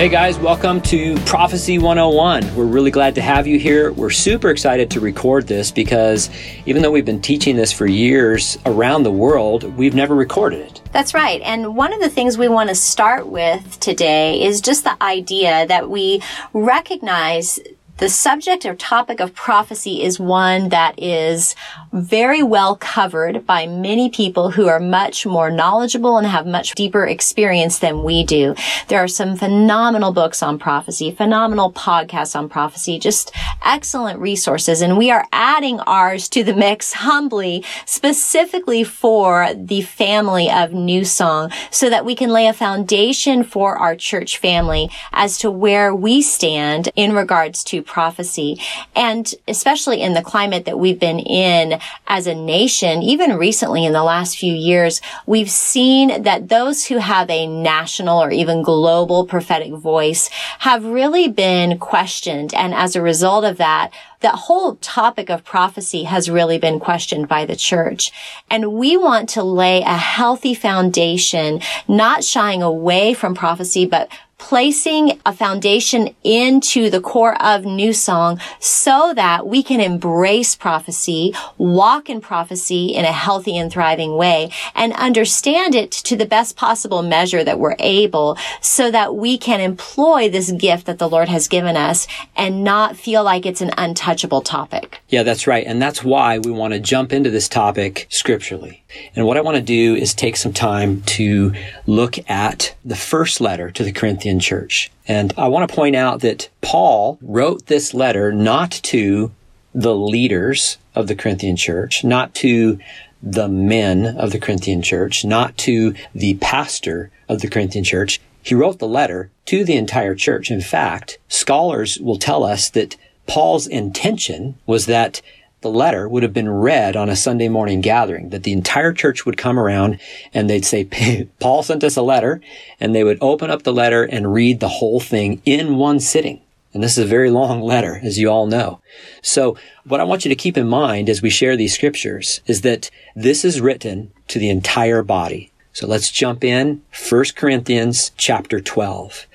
Hey guys, welcome to Prophecy 101. We're really glad to have you here. We're super excited to record this because even though we've been teaching this for years around the world, we've never recorded it. That's right. And one of the things we want to start with today is just the idea that we recognize the subject or topic of prophecy is one that is very well covered by many people who are much more knowledgeable and have much deeper experience than we do. There are some phenomenal books on prophecy, phenomenal podcasts on prophecy, just excellent resources. And we are adding ours to the mix humbly, specifically for the family of New Song so that we can lay a foundation for our church family as to where we stand in regards to prophecy. And especially in the climate that we've been in as a nation, even recently in the last few years, we've seen that those who have a national or even global prophetic voice have really been questioned. And as a result of that, that whole topic of prophecy has really been questioned by the church. And we want to lay a healthy foundation, not shying away from prophecy, but placing a foundation into the core of New Song so that we can embrace prophecy, walk in prophecy in a healthy and thriving way, and understand it to the best possible measure that we're able so that we can employ this gift that the Lord has given us and not feel like it's an untouchable topic. Yeah, that's right. And that's why we want to jump into this topic scripturally. And what I want to do is take some time to look at the first letter to the Corinthian church. And I want to point out that Paul wrote this letter not to the leaders of the Corinthian church, not to the men of the Corinthian church, not to the pastor of the Corinthian church. He wrote the letter to the entire church. In fact, scholars will tell us that Paul's intention was that the letter would have been read on a Sunday morning gathering, that the entire church would come around and they'd say, Paul sent us a letter, and they would open up the letter and read the whole thing in one sitting. And this is a very long letter, as you all know. So what I want you to keep in mind as we share these scriptures is that this is written to the entire body. So let's jump in. 1 Corinthians chapter 12.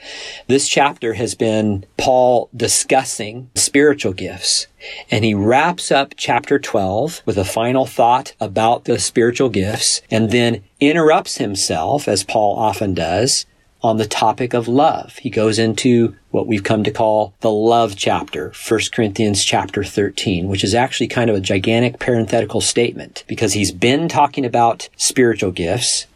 This chapter has been Paul discussing spiritual gifts. And he wraps up chapter 12 with a final thought about the spiritual gifts and then interrupts himself, as Paul often does, on the topic of love. He goes into what we've come to call the love chapter, 1 Corinthians chapter 13, which is actually kind of a gigantic parenthetical statement because he's been talking about spiritual gifts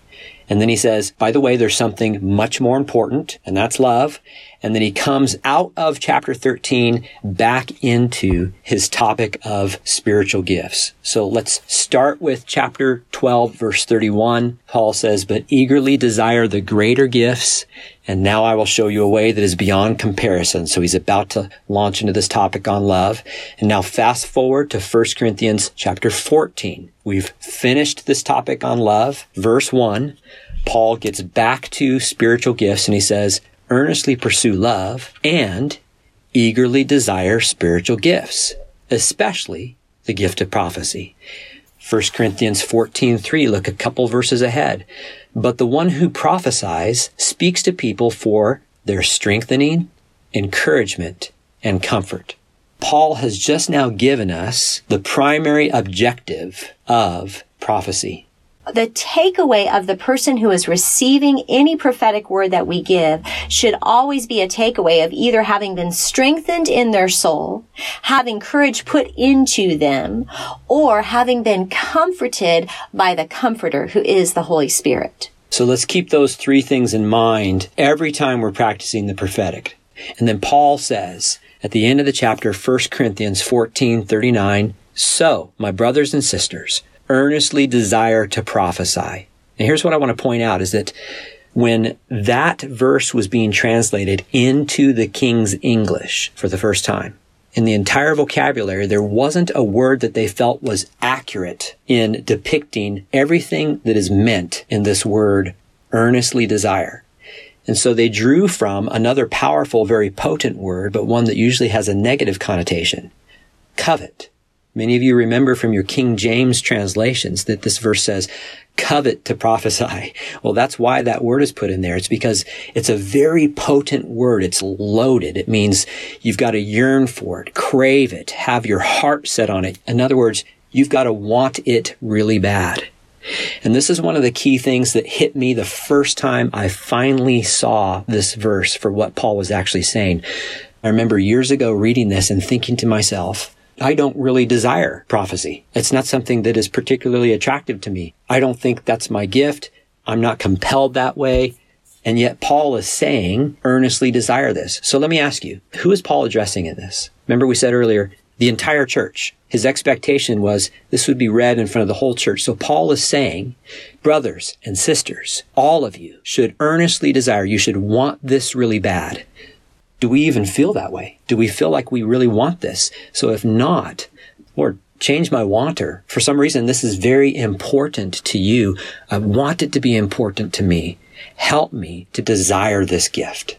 and then he says, by the way, there's something much more important, and that's love. And then he comes out of chapter 13 back into his topic of spiritual gifts. So let's start with chapter 12, verse 31. Paul says, but eagerly desire the greater gifts. And now I will show you a way that is beyond comparison. So he's about to launch into this topic on love. And now fast forward to 1 Corinthians chapter 14. We've finished this topic on love. Verse 1. Paul gets back to spiritual gifts and he says, earnestly pursue love and eagerly desire spiritual gifts, especially the gift of prophecy. 1 Corinthians 14:3 look a couple verses ahead. But the one who prophesies speaks to people for their strengthening, encouragement, and comfort. Paul has just now given us the primary objective of prophecy the takeaway of the person who is receiving any prophetic word that we give should always be a takeaway of either having been strengthened in their soul, having courage put into them, or having been comforted by the comforter who is the Holy Spirit. So let's keep those three things in mind every time we're practicing the prophetic. And then Paul says at the end of the chapter, 1 Corinthians 14, 39, so, my brothers and sisters, earnestly desire to prophesy. And here's what I want to point out is that when that verse was being translated into the King's English for the first time, in the entire vocabulary, there wasn't a word that they felt was accurate in depicting everything that is meant in this word, earnestly desire. And so they drew from another powerful, very potent word, but one that usually has a negative connotation, covet Many of you remember from your King James translations that this verse says, covet to prophesy. Well, that's why that word is put in there. It's because it's a very potent word. It's loaded. It means you've got to yearn for it, crave it, have your heart set on it. In other words, you've got to want it really bad. And this is one of the key things that hit me the first time I finally saw this verse for what Paul was actually saying. I remember years ago reading this and thinking to myself, I don't really desire prophecy. It's not something that is particularly attractive to me. I don't think that's my gift. I'm not compelled that way. And yet Paul is saying, earnestly desire this. So let me ask you, who is Paul addressing in this? Remember we said earlier, the entire church. His expectation was this would be read in front of the whole church. So Paul is saying, brothers and sisters, all of you should earnestly desire, you should want this really bad do we even feel that way? Do we feel like we really want this? So if not, Lord, change my wanter. For some reason, this is very important to you. I want it to be important to me. Help me to desire this gift.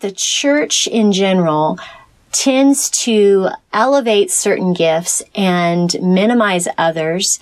The church in general tends to elevate certain gifts and minimize others,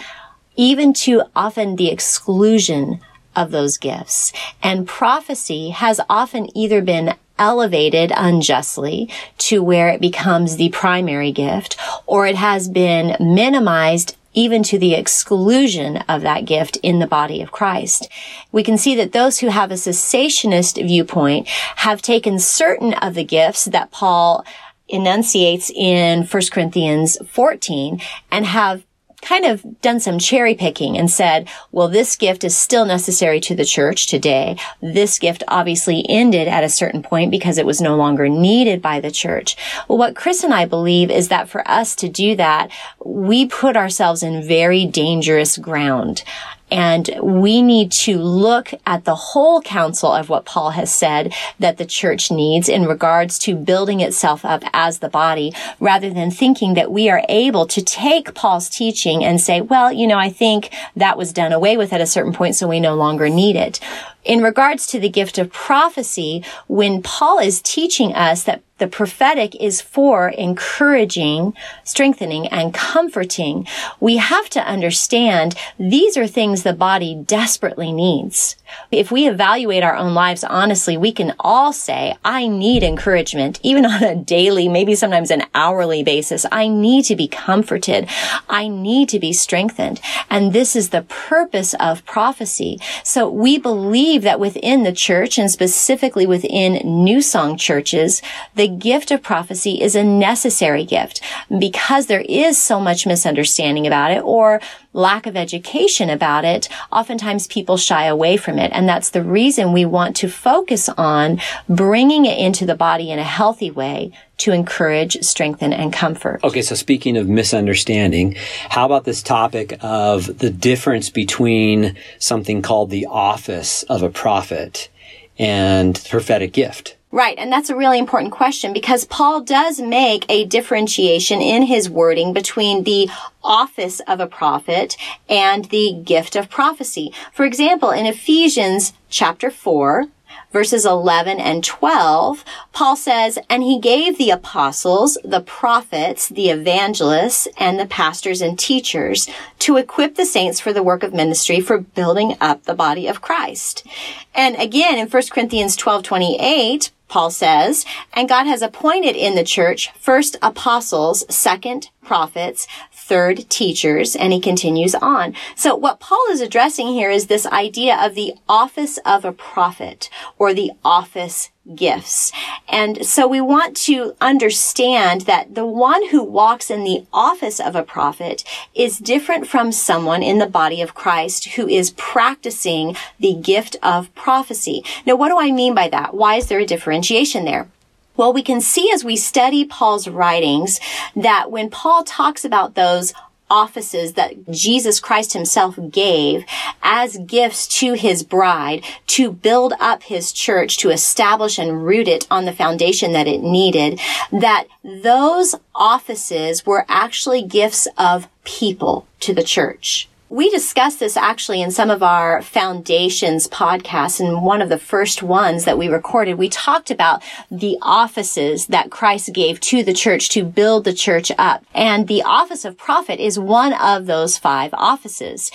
even to often the exclusion of those gifts. And prophecy has often either been elevated unjustly to where it becomes the primary gift, or it has been minimized even to the exclusion of that gift in the body of Christ. We can see that those who have a cessationist viewpoint have taken certain of the gifts that Paul enunciates in 1 Corinthians 14 and have kind of done some cherry picking and said, well, this gift is still necessary to the church today. This gift obviously ended at a certain point because it was no longer needed by the church. Well, what Chris and I believe is that for us to do that, we put ourselves in very dangerous ground. And we need to look at the whole counsel of what Paul has said that the church needs in regards to building itself up as the body rather than thinking that we are able to take Paul's teaching and say, well, you know, I think that was done away with at a certain point, so we no longer need it. In regards to the gift of prophecy, when Paul is teaching us that the prophetic is for encouraging, strengthening, and comforting. We have to understand these are things the body desperately needs. If we evaluate our own lives honestly, we can all say, I need encouragement, even on a daily, maybe sometimes an hourly basis. I need to be comforted. I need to be strengthened. And this is the purpose of prophecy. So we believe that within the church and specifically within New Song churches, the the gift of prophecy is a necessary gift because there is so much misunderstanding about it or lack of education about it. Oftentimes people shy away from it. And that's the reason we want to focus on bringing it into the body in a healthy way to encourage, strengthen, and comfort. Okay, so speaking of misunderstanding, how about this topic of the difference between something called the office of a prophet and prophetic gift? Right. And that's a really important question because Paul does make a differentiation in his wording between the office of a prophet and the gift of prophecy. For example, in Ephesians chapter 4, verses 11 and 12, Paul says, And he gave the apostles, the prophets, the evangelists, and the pastors and teachers to equip the saints for the work of ministry for building up the body of Christ. And again, in 1 Corinthians 12, 28, Paul says, and God has appointed in the church first apostles, second prophets, third teachers, and he continues on. So what Paul is addressing here is this idea of the office of a prophet or the office gifts. And so we want to understand that the one who walks in the office of a prophet is different from someone in the body of Christ who is practicing the gift of prophecy. Now, what do I mean by that? Why is there a differentiation there? Well, we can see as we study Paul's writings that when Paul talks about those offices that Jesus Christ himself gave as gifts to his bride to build up his church, to establish and root it on the foundation that it needed, that those offices were actually gifts of people to the church. We discussed this actually in some of our foundations podcasts. And one of the first ones that we recorded, we talked about the offices that Christ gave to the church to build the church up. And the office of prophet is one of those five offices.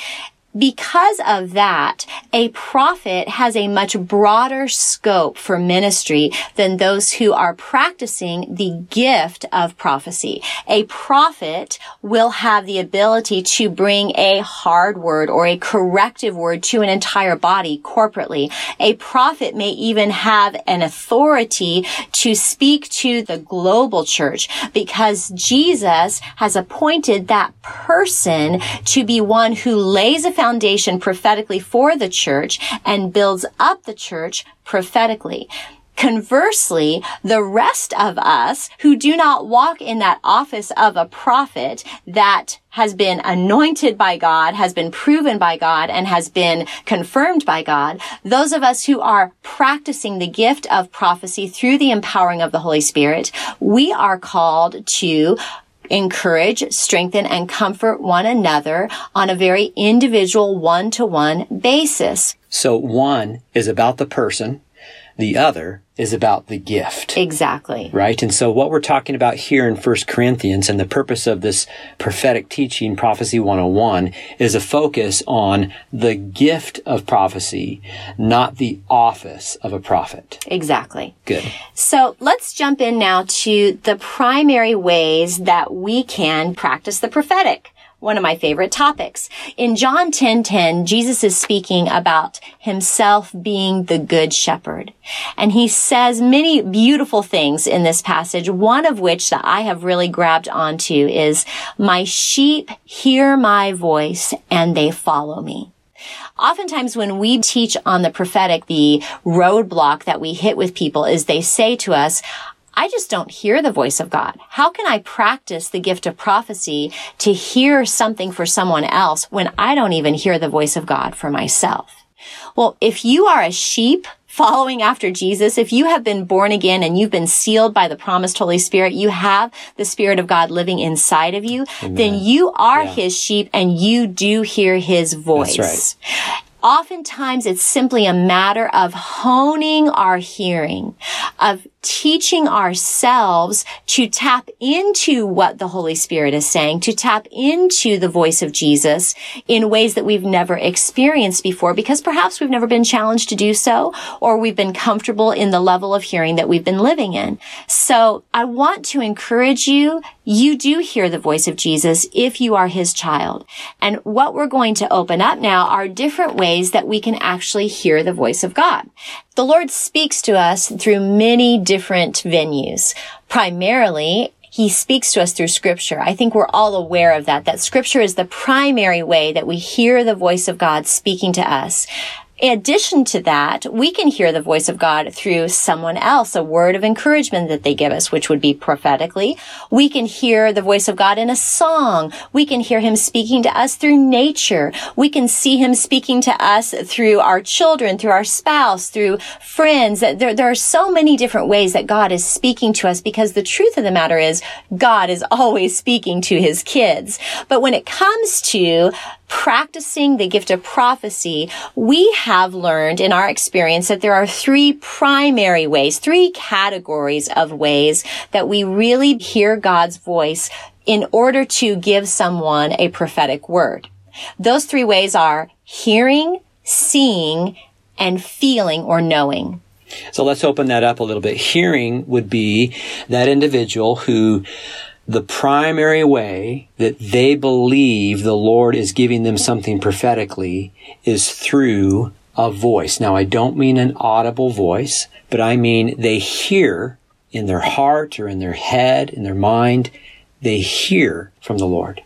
Because of that, a prophet has a much broader scope for ministry than those who are practicing the gift of prophecy. A prophet will have the ability to bring a hard word or a corrective word to an entire body corporately. A prophet may even have an authority to speak to the global church because Jesus has appointed that person to be one who lays a foundation prophetically for the church and builds up the church prophetically. Conversely, the rest of us who do not walk in that office of a prophet that has been anointed by God, has been proven by God, and has been confirmed by God, those of us who are practicing the gift of prophecy through the empowering of the Holy Spirit, we are called to encourage, strengthen, and comfort one another on a very individual one-to-one basis. So one is about the person. The other is about the gift. Exactly. Right? And so what we're talking about here in 1 Corinthians and the purpose of this prophetic teaching, Prophecy 101, is a focus on the gift of prophecy, not the office of a prophet. Exactly. Good. So let's jump in now to the primary ways that we can practice the prophetic one of my favorite topics. In John 10:10, 10, 10, Jesus is speaking about himself being the good shepherd. And he says many beautiful things in this passage, one of which that I have really grabbed onto is, my sheep hear my voice and they follow me. Oftentimes when we teach on the prophetic, the roadblock that we hit with people is they say to us, I just don't hear the voice of God. How can I practice the gift of prophecy to hear something for someone else when I don't even hear the voice of God for myself? Well, if you are a sheep following after Jesus, if you have been born again and you've been sealed by the promised Holy Spirit, you have the Spirit of God living inside of you, Amen. then you are yeah. his sheep and you do hear his voice. That's right. Oftentimes it's simply a matter of honing our hearing, of teaching ourselves to tap into what the Holy Spirit is saying, to tap into the voice of Jesus in ways that we've never experienced before because perhaps we've never been challenged to do so or we've been comfortable in the level of hearing that we've been living in. So I want to encourage you. You do hear the voice of Jesus if you are his child. And what we're going to open up now are different ways that we can actually hear the voice of God. The Lord speaks to us through many different venues. Primarily, he speaks to us through scripture. I think we're all aware of that, that scripture is the primary way that we hear the voice of God speaking to us. In addition to that, we can hear the voice of God through someone else, a word of encouragement that they give us, which would be prophetically. We can hear the voice of God in a song. We can hear him speaking to us through nature. We can see him speaking to us through our children, through our spouse, through friends. There, there are so many different ways that God is speaking to us because the truth of the matter is God is always speaking to his kids. But when it comes to practicing the gift of prophecy, we have learned in our experience that there are three primary ways, three categories of ways that we really hear God's voice in order to give someone a prophetic word. Those three ways are hearing, seeing, and feeling or knowing. So let's open that up a little bit. Hearing would be that individual who the primary way that they believe the Lord is giving them something prophetically is through a voice. Now, I don't mean an audible voice, but I mean they hear in their heart or in their head, in their mind, they hear from the Lord.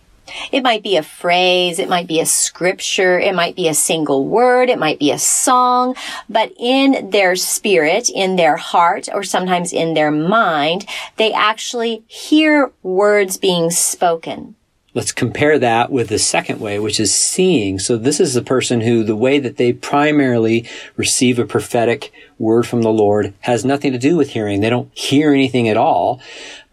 It might be a phrase, it might be a scripture, it might be a single word, it might be a song, but in their spirit, in their heart, or sometimes in their mind, they actually hear words being spoken. Let's compare that with the second way, which is seeing. So this is the person who the way that they primarily receive a prophetic word from the Lord has nothing to do with hearing. They don't hear anything at all,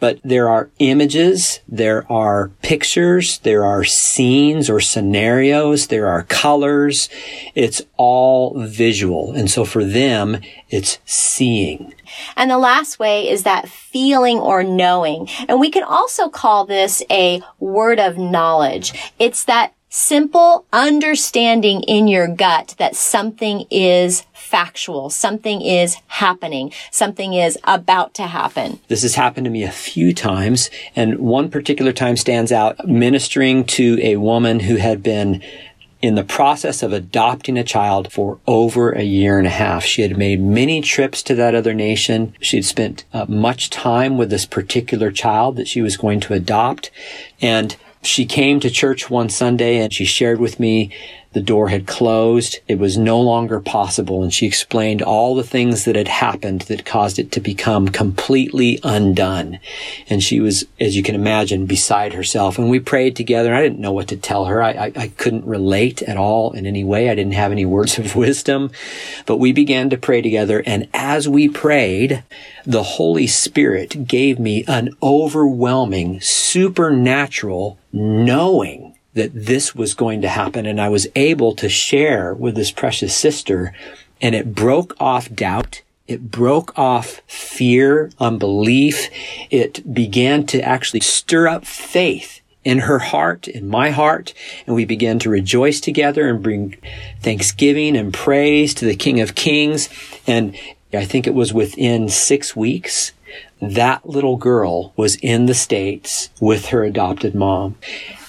but there are images, there are pictures, there are scenes or scenarios, there are colors. It's all visual. And so for them, it's seeing. And the last way is that feeling or knowing. And we can also call this a word of knowledge. It's that simple understanding in your gut that something is factual, something is happening, something is about to happen. This has happened to me a few times, and one particular time stands out ministering to a woman who had been in the process of adopting a child for over a year and a half. She had made many trips to that other nation. She'd spent uh, much time with this particular child that she was going to adopt. And she came to church one Sunday and she shared with me the door had closed. It was no longer possible. And she explained all the things that had happened that caused it to become completely undone. And she was, as you can imagine, beside herself. And we prayed together. I didn't know what to tell her. I, I, I couldn't relate at all in any way. I didn't have any words of wisdom, but we began to pray together. And as we prayed, the Holy Spirit gave me an overwhelming supernatural knowing that this was going to happen. And I was able to share with this precious sister and it broke off doubt. It broke off fear, unbelief. It began to actually stir up faith in her heart, in my heart, and we began to rejoice together and bring thanksgiving and praise to the King of Kings. And I think it was within six weeks that little girl was in the States with her adopted mom.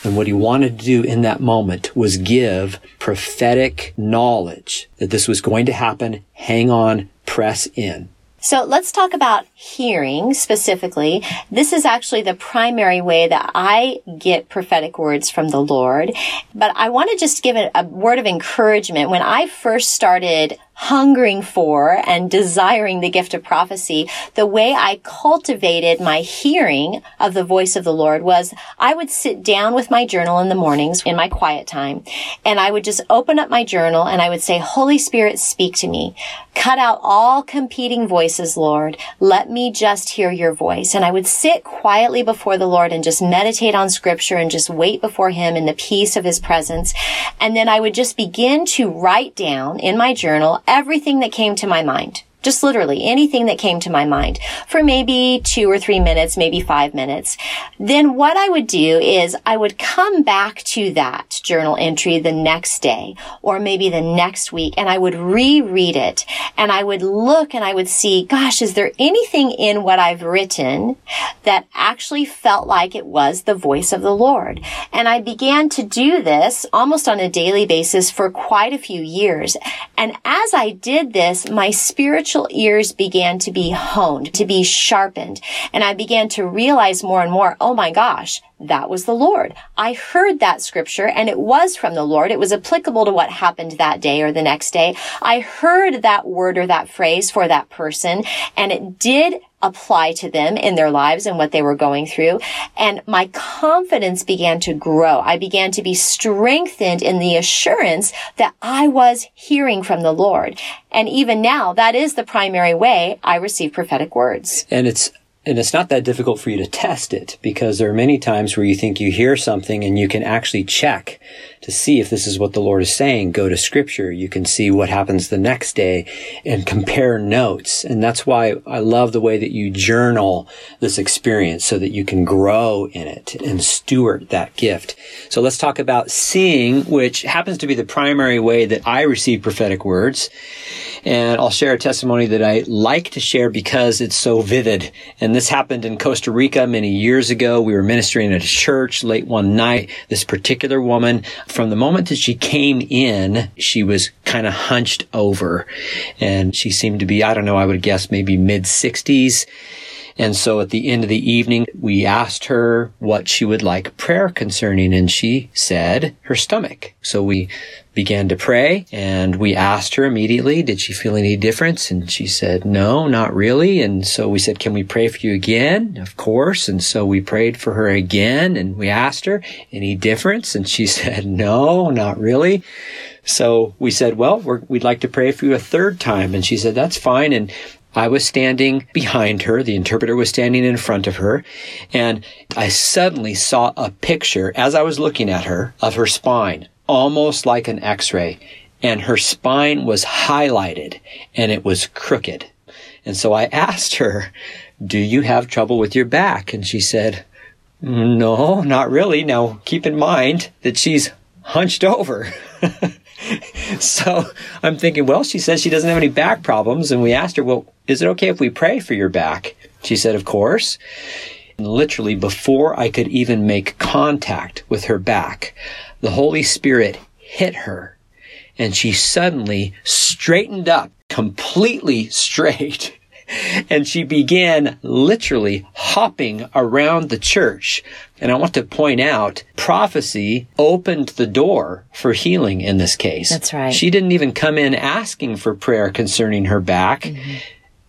And what he wanted to do in that moment was give prophetic knowledge that this was going to happen. Hang on, press in. So let's talk about hearing specifically. This is actually the primary way that I get prophetic words from the Lord. But I want to just give it a word of encouragement. When I first started hungering for and desiring the gift of prophecy, the way I cultivated my hearing of the voice of the Lord was I would sit down with my journal in the mornings in my quiet time and I would just open up my journal and I would say, Holy Spirit, speak to me. Cut out all competing voices, Lord. Let me just hear your voice. And I would sit quietly before the Lord and just meditate on scripture and just wait before him in the peace of his presence. And then I would just begin to write down in my journal everything that came to my mind. Just literally anything that came to my mind for maybe two or three minutes, maybe five minutes. Then what I would do is I would come back to that journal entry the next day or maybe the next week and I would reread it and I would look and I would see, gosh, is there anything in what I've written that actually felt like it was the voice of the Lord? And I began to do this almost on a daily basis for quite a few years. And as I did this, my spiritual spiritual ears began to be honed, to be sharpened. And I began to realize more and more, oh my gosh, that was the Lord. I heard that scripture and it was from the Lord. It was applicable to what happened that day or the next day. I heard that word or that phrase for that person and it did apply to them in their lives and what they were going through. And my confidence began to grow. I began to be strengthened in the assurance that I was hearing from the Lord. And even now, that is the primary way I receive prophetic words. And it's and it's not that difficult for you to test it because there are many times where you think you hear something and you can actually check to see if this is what the Lord is saying. Go to scripture. You can see what happens the next day and compare notes. And that's why I love the way that you journal this experience so that you can grow in it and steward that gift. So let's talk about seeing, which happens to be the primary way that I receive prophetic words. And I'll share a testimony that I like to share because it's so vivid. And this happened in Costa Rica many years ago. We were ministering at a church late one night. This particular woman, from the moment that she came in, she was kind of hunched over. And she seemed to be, I don't know, I would guess maybe mid sixties And so at the end of the evening, we asked her what she would like prayer concerning, and she said her stomach. So we began to pray and we asked her immediately, did she feel any difference? And she said, no, not really. And so we said, can we pray for you again? Of course. And so we prayed for her again and we asked her, any difference? And she said, no, not really. So we said, well, we would like to pray for you a third time. And she said, that's fine. And I was standing behind her. The interpreter was standing in front of her. And I suddenly saw a picture as I was looking at her of her spine almost like an x-ray and her spine was highlighted and it was crooked. And so I asked her, do you have trouble with your back? And she said, no, not really. Now keep in mind that she's hunched over. so I'm thinking, well, she says she doesn't have any back problems. And we asked her, well, is it okay if we pray for your back? She said, of course. And literally before I could even make contact with her back, the Holy Spirit hit her and she suddenly straightened up completely straight. And she began literally hopping around the church. And I want to point out prophecy opened the door for healing in this case. That's right. She didn't even come in asking for prayer concerning her back. Mm-hmm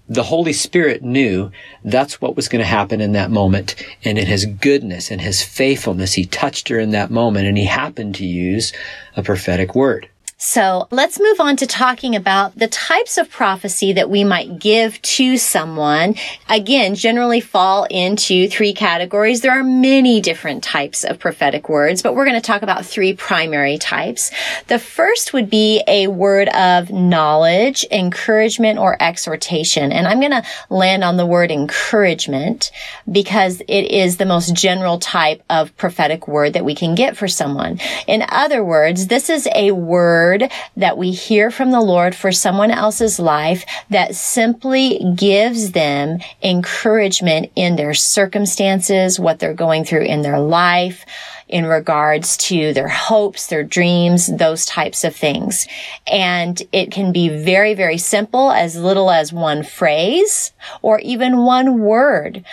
the Holy Spirit knew that's what was going to happen in that moment. And in his goodness and his faithfulness, he touched her in that moment and he happened to use a prophetic word. So let's move on to talking about the types of prophecy that we might give to someone. Again, generally fall into three categories. There are many different types of prophetic words, but we're going to talk about three primary types. The first would be a word of knowledge, encouragement, or exhortation. And I'm going to land on the word encouragement because it is the most general type of prophetic word that we can get for someone. In other words, this is a word word that we hear from the Lord for someone else's life that simply gives them encouragement in their circumstances, what they're going through in their life, in regards to their hopes, their dreams, those types of things. And it can be very, very simple, as little as one phrase or even one word,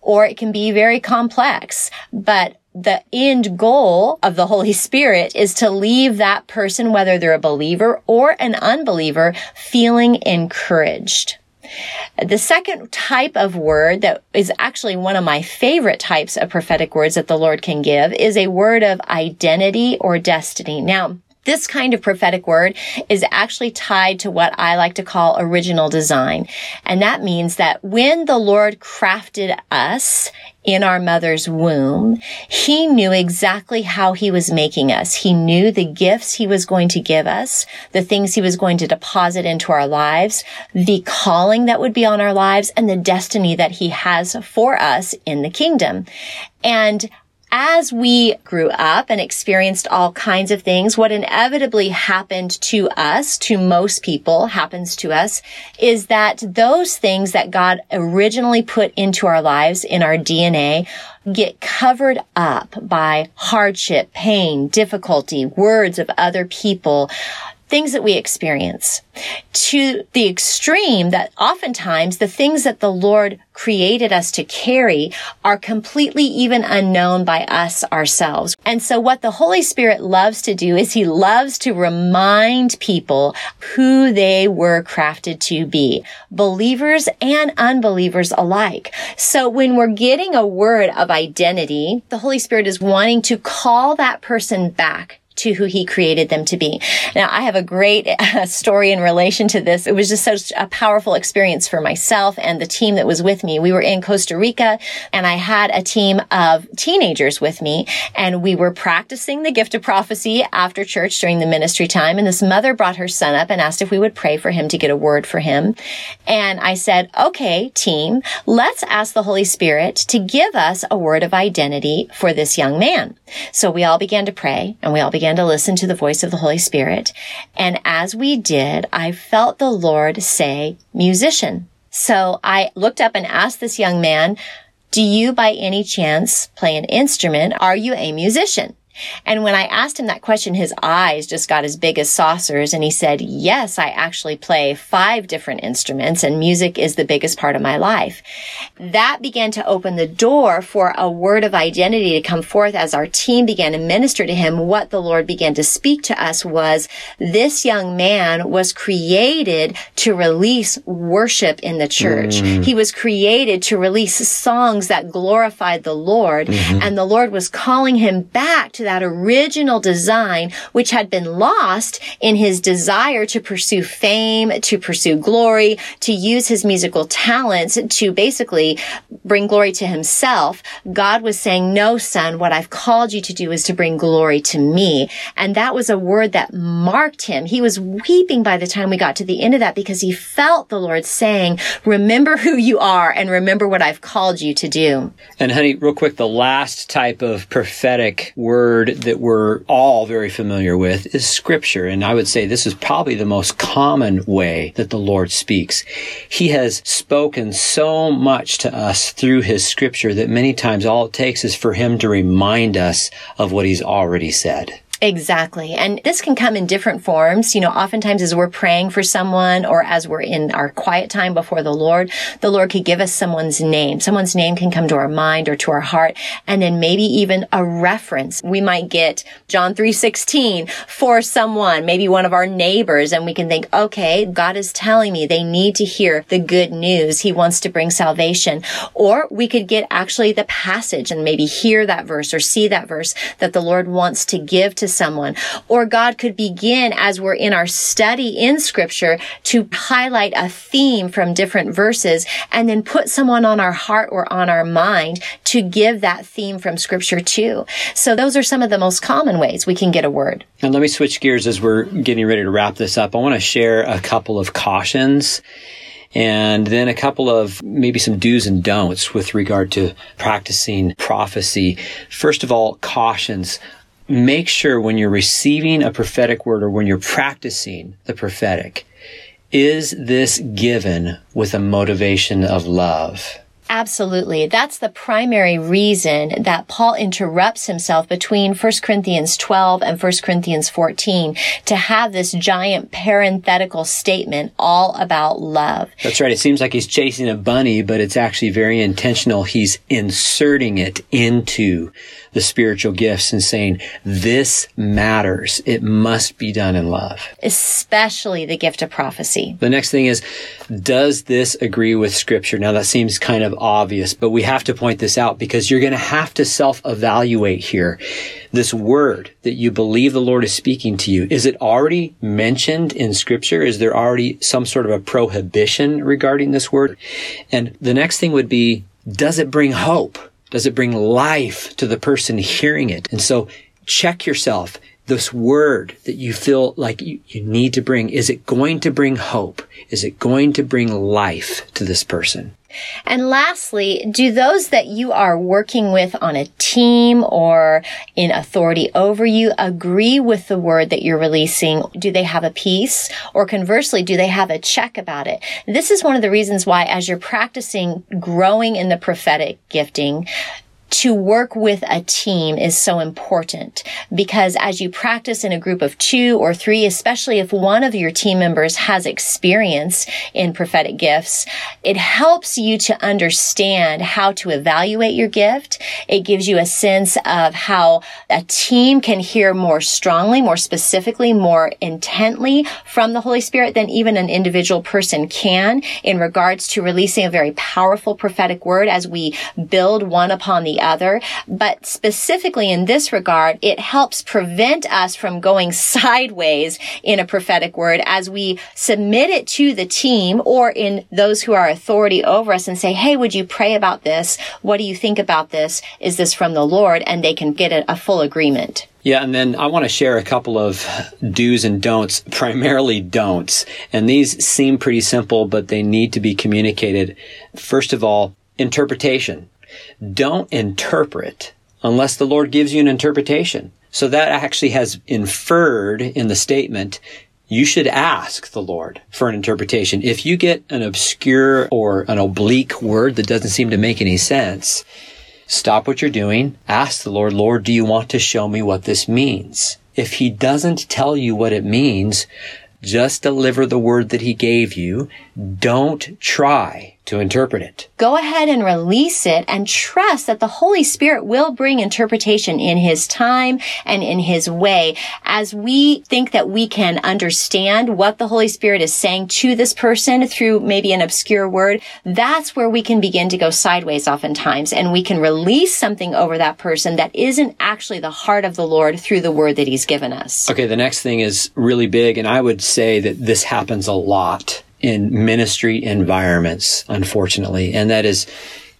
or it can be very complex. But the end goal of the Holy Spirit is to leave that person, whether they're a believer or an unbeliever, feeling encouraged. The second type of word that is actually one of my favorite types of prophetic words that the Lord can give is a word of identity or destiny. Now, this kind of prophetic word is actually tied to what I like to call original design. And that means that when the Lord crafted us in our mother's womb, he knew exactly how he was making us. He knew the gifts he was going to give us, the things he was going to deposit into our lives, the calling that would be on our lives, and the destiny that he has for us in the kingdom. And as we grew up and experienced all kinds of things, what inevitably happened to us, to most people, happens to us, is that those things that God originally put into our lives in our DNA get covered up by hardship, pain, difficulty, words of other people, things that we experience to the extreme that oftentimes the things that the Lord created us to carry are completely even unknown by us ourselves. And so what the Holy Spirit loves to do is he loves to remind people who they were crafted to be, believers and unbelievers alike. So when we're getting a word of identity, the Holy Spirit is wanting to call that person back to who he created them to be. Now, I have a great uh, story in relation to this. It was just such a powerful experience for myself and the team that was with me. We were in Costa Rica and I had a team of teenagers with me and we were practicing the gift of prophecy after church during the ministry time. And this mother brought her son up and asked if we would pray for him to get a word for him. And I said, okay, team, let's ask the Holy Spirit to give us a word of identity for this young man. So we all began to pray and we all began began to listen to the voice of the Holy Spirit. And as we did, I felt the Lord say musician. So I looked up and asked this young man, do you by any chance play an instrument? Are you a musician? And when I asked him that question, his eyes just got as big as saucers. And he said, yes, I actually play five different instruments and music is the biggest part of my life. That began to open the door for a word of identity to come forth as our team began to minister to him. What the Lord began to speak to us was this young man was created to release worship in the church. Mm. He was created to release songs that glorified the Lord. Mm-hmm. And the Lord was calling him back to that original design, which had been lost in his desire to pursue fame, to pursue glory, to use his musical talents to basically bring glory to himself. God was saying, no, son, what I've called you to do is to bring glory to me. And that was a word that marked him. He was weeping by the time we got to the end of that because he felt the Lord saying, remember who you are and remember what I've called you to do. And honey, real quick, the last type of prophetic word that we're all very familiar with is scripture. And I would say this is probably the most common way that the Lord speaks. He has spoken so much to us through his scripture that many times all it takes is for him to remind us of what he's already said. Exactly. And this can come in different forms. You know, oftentimes as we're praying for someone or as we're in our quiet time before the Lord, the Lord could give us someone's name. Someone's name can come to our mind or to our heart. And then maybe even a reference. We might get John 3.16 for someone, maybe one of our neighbors. And we can think, okay, God is telling me they need to hear the good news. He wants to bring salvation. Or we could get actually the passage and maybe hear that verse or see that verse that the Lord wants to give to someone. Or God could begin as we're in our study in scripture to highlight a theme from different verses and then put someone on our heart or on our mind to give that theme from scripture too. So those are some of the most common ways we can get a word. And let me switch gears as we're getting ready to wrap this up. I want to share a couple of cautions and then a couple of maybe some do's and don'ts with regard to practicing prophecy. First of all, cautions make sure when you're receiving a prophetic word or when you're practicing the prophetic, is this given with a motivation of love? Absolutely. That's the primary reason that Paul interrupts himself between 1 Corinthians 12 and 1 Corinthians 14 to have this giant parenthetical statement all about love. That's right. It seems like he's chasing a bunny, but it's actually very intentional. He's inserting it into the spiritual gifts and saying, this matters. It must be done in love. Especially the gift of prophecy. The next thing is, does this agree with scripture? Now that seems kind of obvious, but we have to point this out because you're going to have to self-evaluate here. This word that you believe the Lord is speaking to you, is it already mentioned in scripture? Is there already some sort of a prohibition regarding this word? And the next thing would be, does it bring hope? Does it bring life to the person hearing it? And so check yourself. This word that you feel like you, you need to bring, is it going to bring hope? Is it going to bring life to this person? And lastly, do those that you are working with on a team or in authority over you agree with the word that you're releasing? Do they have a peace? Or conversely, do they have a check about it? This is one of the reasons why as you're practicing growing in the prophetic gifting, to work with a team is so important because as you practice in a group of two or three, especially if one of your team members has experience in prophetic gifts, it helps you to understand how to evaluate your gift. It gives you a sense of how a team can hear more strongly, more specifically, more intently from the Holy Spirit than even an individual person can in regards to releasing a very powerful prophetic word as we build one upon the other. But specifically in this regard, it helps prevent us from going sideways in a prophetic word as we submit it to the team or in those who are authority over us and say, Hey, would you pray about this? What do you think about this? Is this from the Lord? And they can get a, a full agreement. Yeah, and then I want to share a couple of do's and don'ts, primarily don'ts. And these seem pretty simple, but they need to be communicated. First of all, interpretation. Don't interpret unless the Lord gives you an interpretation. So that actually has inferred in the statement, you should ask the Lord for an interpretation. If you get an obscure or an oblique word that doesn't seem to make any sense, stop what you're doing, ask the Lord, Lord, do you want to show me what this means? If he doesn't tell you what it means, just deliver the word that he gave you. Don't try to interpret it. Go ahead and release it and trust that the Holy Spirit will bring interpretation in His time and in His way. As we think that we can understand what the Holy Spirit is saying to this person through maybe an obscure word, that's where we can begin to go sideways oftentimes and we can release something over that person that isn't actually the heart of the Lord through the word that He's given us. Okay, the next thing is really big and I would say that this happens a lot in ministry environments, unfortunately, and that is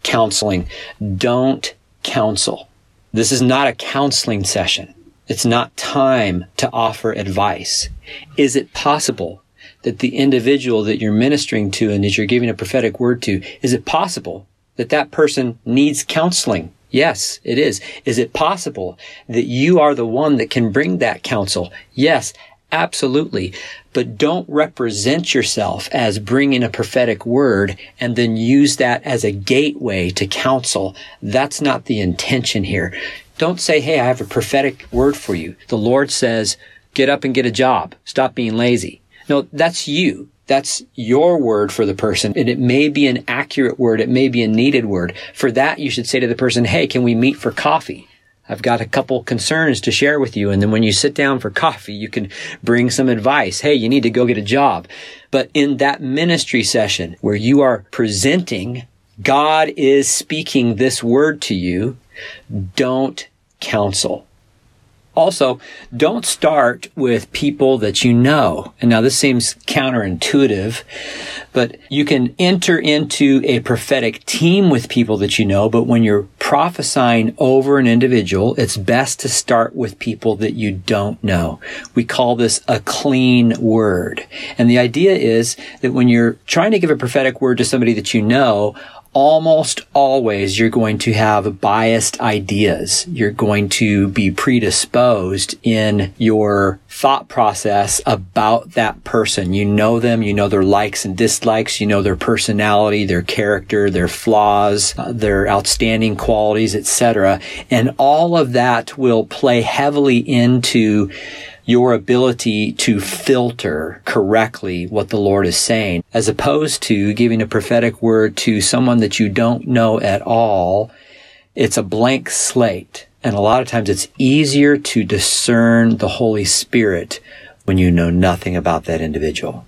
counseling. Don't counsel. This is not a counseling session. It's not time to offer advice. Is it possible that the individual that you're ministering to and that you're giving a prophetic word to, is it possible that that person needs counseling? Yes, it is. Is it possible that you are the one that can bring that counsel? Yes, Absolutely. But don't represent yourself as bringing a prophetic word and then use that as a gateway to counsel. That's not the intention here. Don't say, Hey, I have a prophetic word for you. The Lord says, get up and get a job. Stop being lazy. No, that's you. That's your word for the person. And it may be an accurate word. It may be a needed word. For that, you should say to the person, Hey, can we meet for coffee? I've got a couple concerns to share with you. And then when you sit down for coffee, you can bring some advice. Hey, you need to go get a job. But in that ministry session where you are presenting, God is speaking this word to you. Don't counsel. Also, don't start with people that you know. And now this seems counterintuitive, but you can enter into a prophetic team with people that you know. But when you're prophesying over an individual, it's best to start with people that you don't know. We call this a clean word. And the idea is that when you're trying to give a prophetic word to somebody that you know, almost always you're going to have biased ideas. You're going to be predisposed in your thought process about that person. You know them, you know their likes and dislikes, you know their personality, their character, their flaws, uh, their outstanding qualities, etc. And all of that will play heavily into your ability to filter correctly what the Lord is saying, as opposed to giving a prophetic word to someone that you don't know at all. It's a blank slate. And a lot of times it's easier to discern the Holy Spirit when you know nothing about that individual.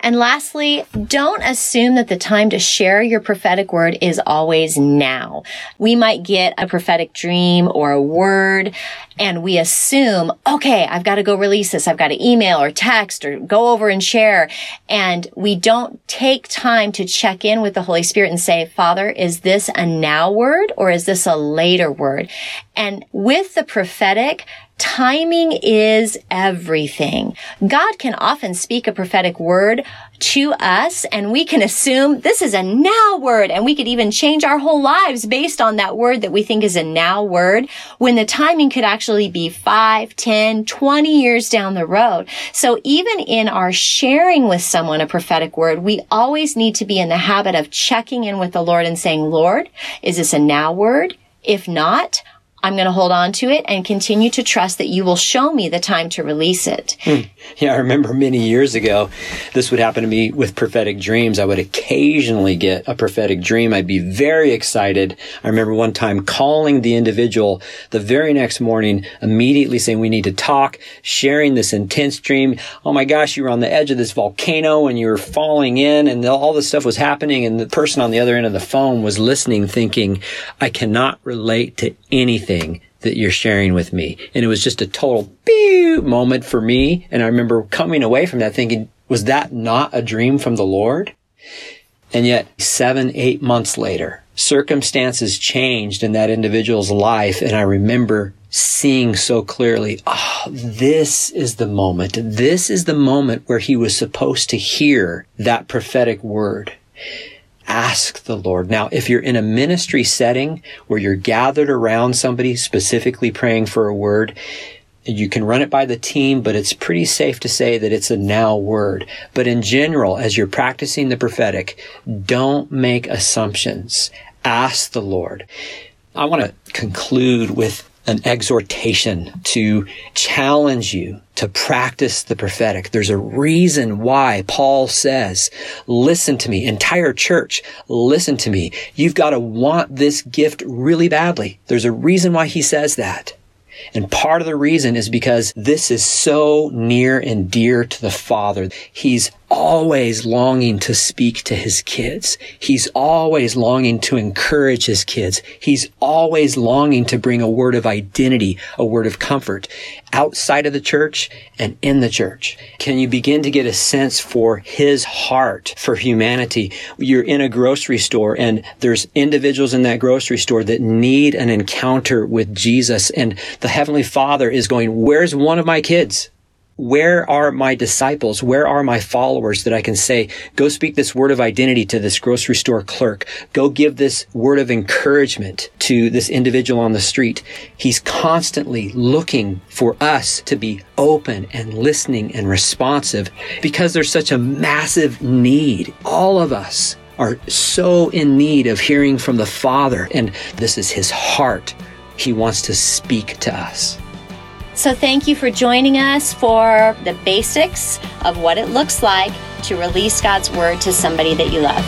And lastly, don't assume that the time to share your prophetic word is always now. We might get a prophetic dream or a word and we assume, okay, I've got to go release this. I've got to email or text or go over and share. And we don't take time to check in with the Holy Spirit and say, Father, is this a now word or is this a later word? And with the prophetic, Timing is everything. God can often speak a prophetic word to us and we can assume this is a now word and we could even change our whole lives based on that word that we think is a now word when the timing could actually be 5, 10, 20 years down the road. So even in our sharing with someone a prophetic word, we always need to be in the habit of checking in with the Lord and saying, Lord, is this a now word? If not, I'm going to hold on to it and continue to trust that you will show me the time to release it. Hmm. Yeah, I remember many years ago, this would happen to me with prophetic dreams. I would occasionally get a prophetic dream. I'd be very excited. I remember one time calling the individual the very next morning, immediately saying, we need to talk, sharing this intense dream. Oh my gosh, you were on the edge of this volcano and you were falling in and all this stuff was happening. And the person on the other end of the phone was listening, thinking, I cannot relate to anything anything that you're sharing with me. And it was just a total moment for me. And I remember coming away from that thinking, was that not a dream from the Lord? And yet seven, eight months later, circumstances changed in that individual's life. And I remember seeing so clearly, oh, this is the moment. This is the moment where he was supposed to hear that prophetic word ask the Lord. Now, if you're in a ministry setting where you're gathered around somebody specifically praying for a word, you can run it by the team, but it's pretty safe to say that it's a now word. But in general, as you're practicing the prophetic, don't make assumptions. Ask the Lord. I want to conclude with an exhortation to challenge you to practice the prophetic. There's a reason why Paul says, listen to me, entire church, listen to me. You've got to want this gift really badly. There's a reason why he says that. And part of the reason is because this is so near and dear to the Father. He's always longing to speak to his kids. He's always longing to encourage his kids. He's always longing to bring a word of identity, a word of comfort outside of the church and in the church. Can you begin to get a sense for his heart for humanity? You're in a grocery store and there's individuals in that grocery store that need an encounter with Jesus and the Heavenly Father is going, where's one of my kids? Where are my disciples? Where are my followers that I can say, go speak this word of identity to this grocery store clerk. Go give this word of encouragement to this individual on the street. He's constantly looking for us to be open and listening and responsive because there's such a massive need. All of us are so in need of hearing from the Father. And this is his heart. He wants to speak to us. So, thank you for joining us for the basics of what it looks like to release God's word to somebody that you love.